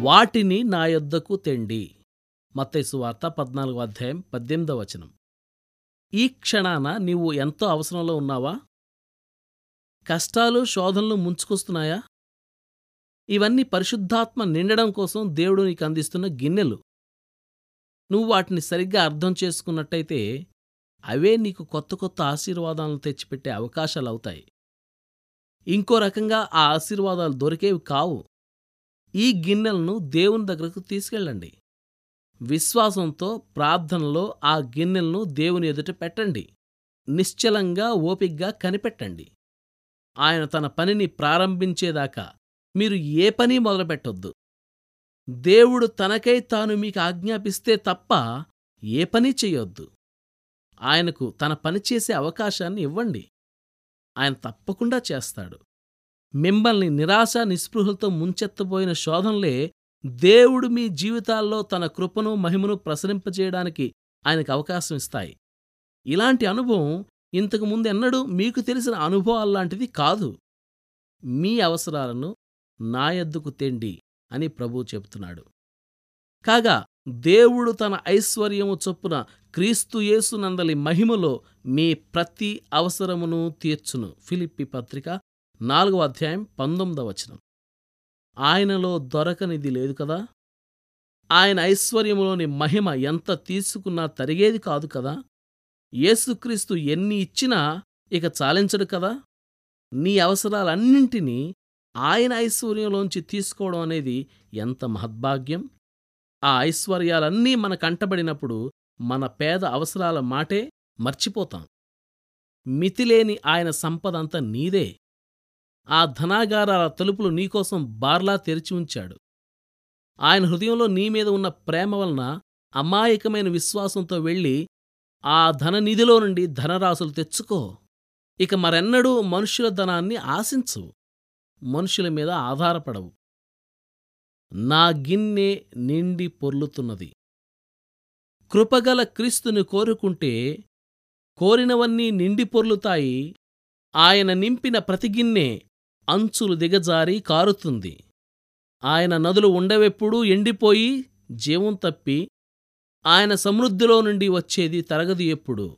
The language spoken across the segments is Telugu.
వాటిని నా యొద్దకు తెండి. మత్తైసు వార్త పద్నాలుగో అధ్యాయం పద్దెనిమిదవ వచనం. ఈ క్షణాన నీవు ఎంతో అవసరంలో ఉన్నావా? కష్టాలు శోధనలు ముంచుకొస్తున్నాయా? ఇవన్నీ పరిశుద్ధాత్మ నిండడం కోసం దేవుడు నీకు అందిస్తున్న గిన్నెలు. నువ్వు వాటిని సరిగ్గా అర్థం చేసుకున్నట్టయితే అవే నీకు కొత్త కొత్త ఆశీర్వాదాలను తెచ్చిపెట్టే అవకాశాలవుతాయి. ఇంకో రకంగా ఆ ఆశీర్వాదాలు దొరికేవి కావు. ఈ గిన్నెలను దేవుని దగ్గరకు తీసుకెళ్ళండి. విశ్వాసంతో ప్రార్థనలో ఆ గిన్నెలను దేవుని ఎదుట పెట్టండి. నిశ్చలంగా ఓపిగ్గా కనిపెట్టండి. ఆయన తన పనిని ప్రారంభించేదాకా మీరు ఏ పని మొదలుపెట్టొద్దు. దేవుడు తనకై తాను మీకు ఆజ్ఞాపిస్తే తప్ప ఏ పని చెయ్యొద్దు ఆయనకు తన పని చేసే అవకాశాన్ని ఇవ్వండి. ఆయన తప్పకుండా చేస్తాడు. మిమ్మల్ని నిరాశ నిస్పృహలతో ముంచెత్తబోయిన శోధనలే దేవుడు మీ జీవితాల్లో తన కృపను మహిమను ప్రసరింపజేయడానికి ఆయనకు అవకాశం ఇస్తాయి. ఇలాంటి అనుభవం ఇంతకు ముందెన్నడూ మీకు తెలిసిన అనుభవాల్లాంటిది కాదు. మీ అవసరాలను నా ఎద్దుకు తెండి అని ప్రభు చెబుతున్నాడు. కాగా దేవుడు తన ఐశ్వర్యము చొప్పున క్రీస్తుయేసునందలి మహిమలో మీ ప్రతి అవసరమును తీర్చును. ఫిలిప్పి పత్రిక నాలుగవ అధ్యాయం పంతొమ్మిదవ వచనం. ఆయనలో దొరకనిది లేదు కదా? ఆయన ఐశ్వర్యములోని మహిమ ఎంత తీసుకున్నా తరిగేది కాదు కదా? యేసుక్రీస్తు ఎన్ని ఇచ్చినా ఇక చాలించడు కదా? నీ అవసరాలన్నింటినీ ఆయన ఐశ్వర్యంలోంచి తీసుకోవడం అనేది ఎంత మహద్భాగ్యం! ఆ ఐశ్వర్యాలన్నీ మన కంటబడినప్పుడు మన పేద అవసరాల మాటే మర్చిపోతాం. మితిలేని ఆయన సంపదంతా నీదే. ఆ ధనాగారాల తలుపులు నీకోసం బార్లా తెరిచి ఉంచాడు. ఆయన హృదయంలో నీమీద ఉన్న ప్రేమ వలన అమాయకమైన విశ్వాసంతో వెళ్ళి ఆ ధననిధిలో నుండి ధనరాశులు తెచ్చుకో. ఇక మరెన్నడూ మనుష్యుల ధనాన్ని ఆశించు. మనుషుల మీద ఆధారపడవు. నా గిన్నె నిండి పొర్లుతున్నది. కృపగల క్రీస్తుని కోరుకుంటే కోరినవన్నీ నిండి పొర్లుతాయి. ఆయన నింపిన ప్రతిగిన్నె అంచులు దిగజారి కారుతుంది. ఆయన నదులు ఉండవెప్పుడూ ఎండిపోయి జీవం తప్పి ఆయన సమృద్ధిలో నుండి వచ్చేది తరగదు ఎప్పుడు.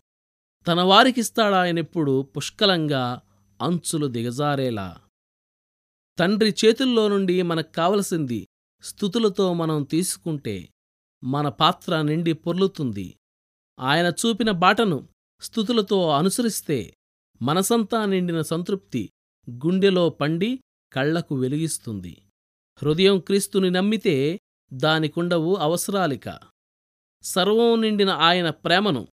తన వారికిస్తాడాయనెప్పుడు పుష్కలంగా అంచులు దిగజారేలా. తండ్రి చేతుల్లో నుండి మనకు కావలసింది స్థుతులతో మనం తీసుకుంటే మన పాత్ర నిండి పొర్లుతుంది. ఆయన చూపిన బాటను స్థుతులతో అనుసరిస్తే మనసంతా నిండిన సంతృప్తి గుండెలో పండి కళ్ళకు వెలిగిస్తుంది. హృదయం క్రీస్తుని నమ్మితే దానికుండవు అవసరాలిక. సర్వం నిండిన ఆయన ప్రేమను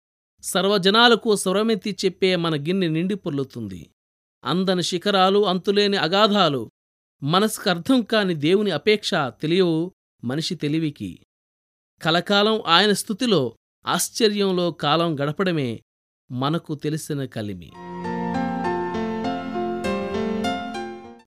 సర్వజనాలకు స్వరమెత్తి చెప్పే మన గిన్నె నిండి పొర్లుతుంది. అందని శిఖరాలు అంతులేని అగాధాలు మనస్కర్థం కాని దేవుని అపేక్ష తెలియవు మనిషి తెలివికి. కలకాలం ఆయన స్థుతిలో ఆశ్చర్యంలో కాలం గడపడమే మనకు తెలిసిన కలిమి.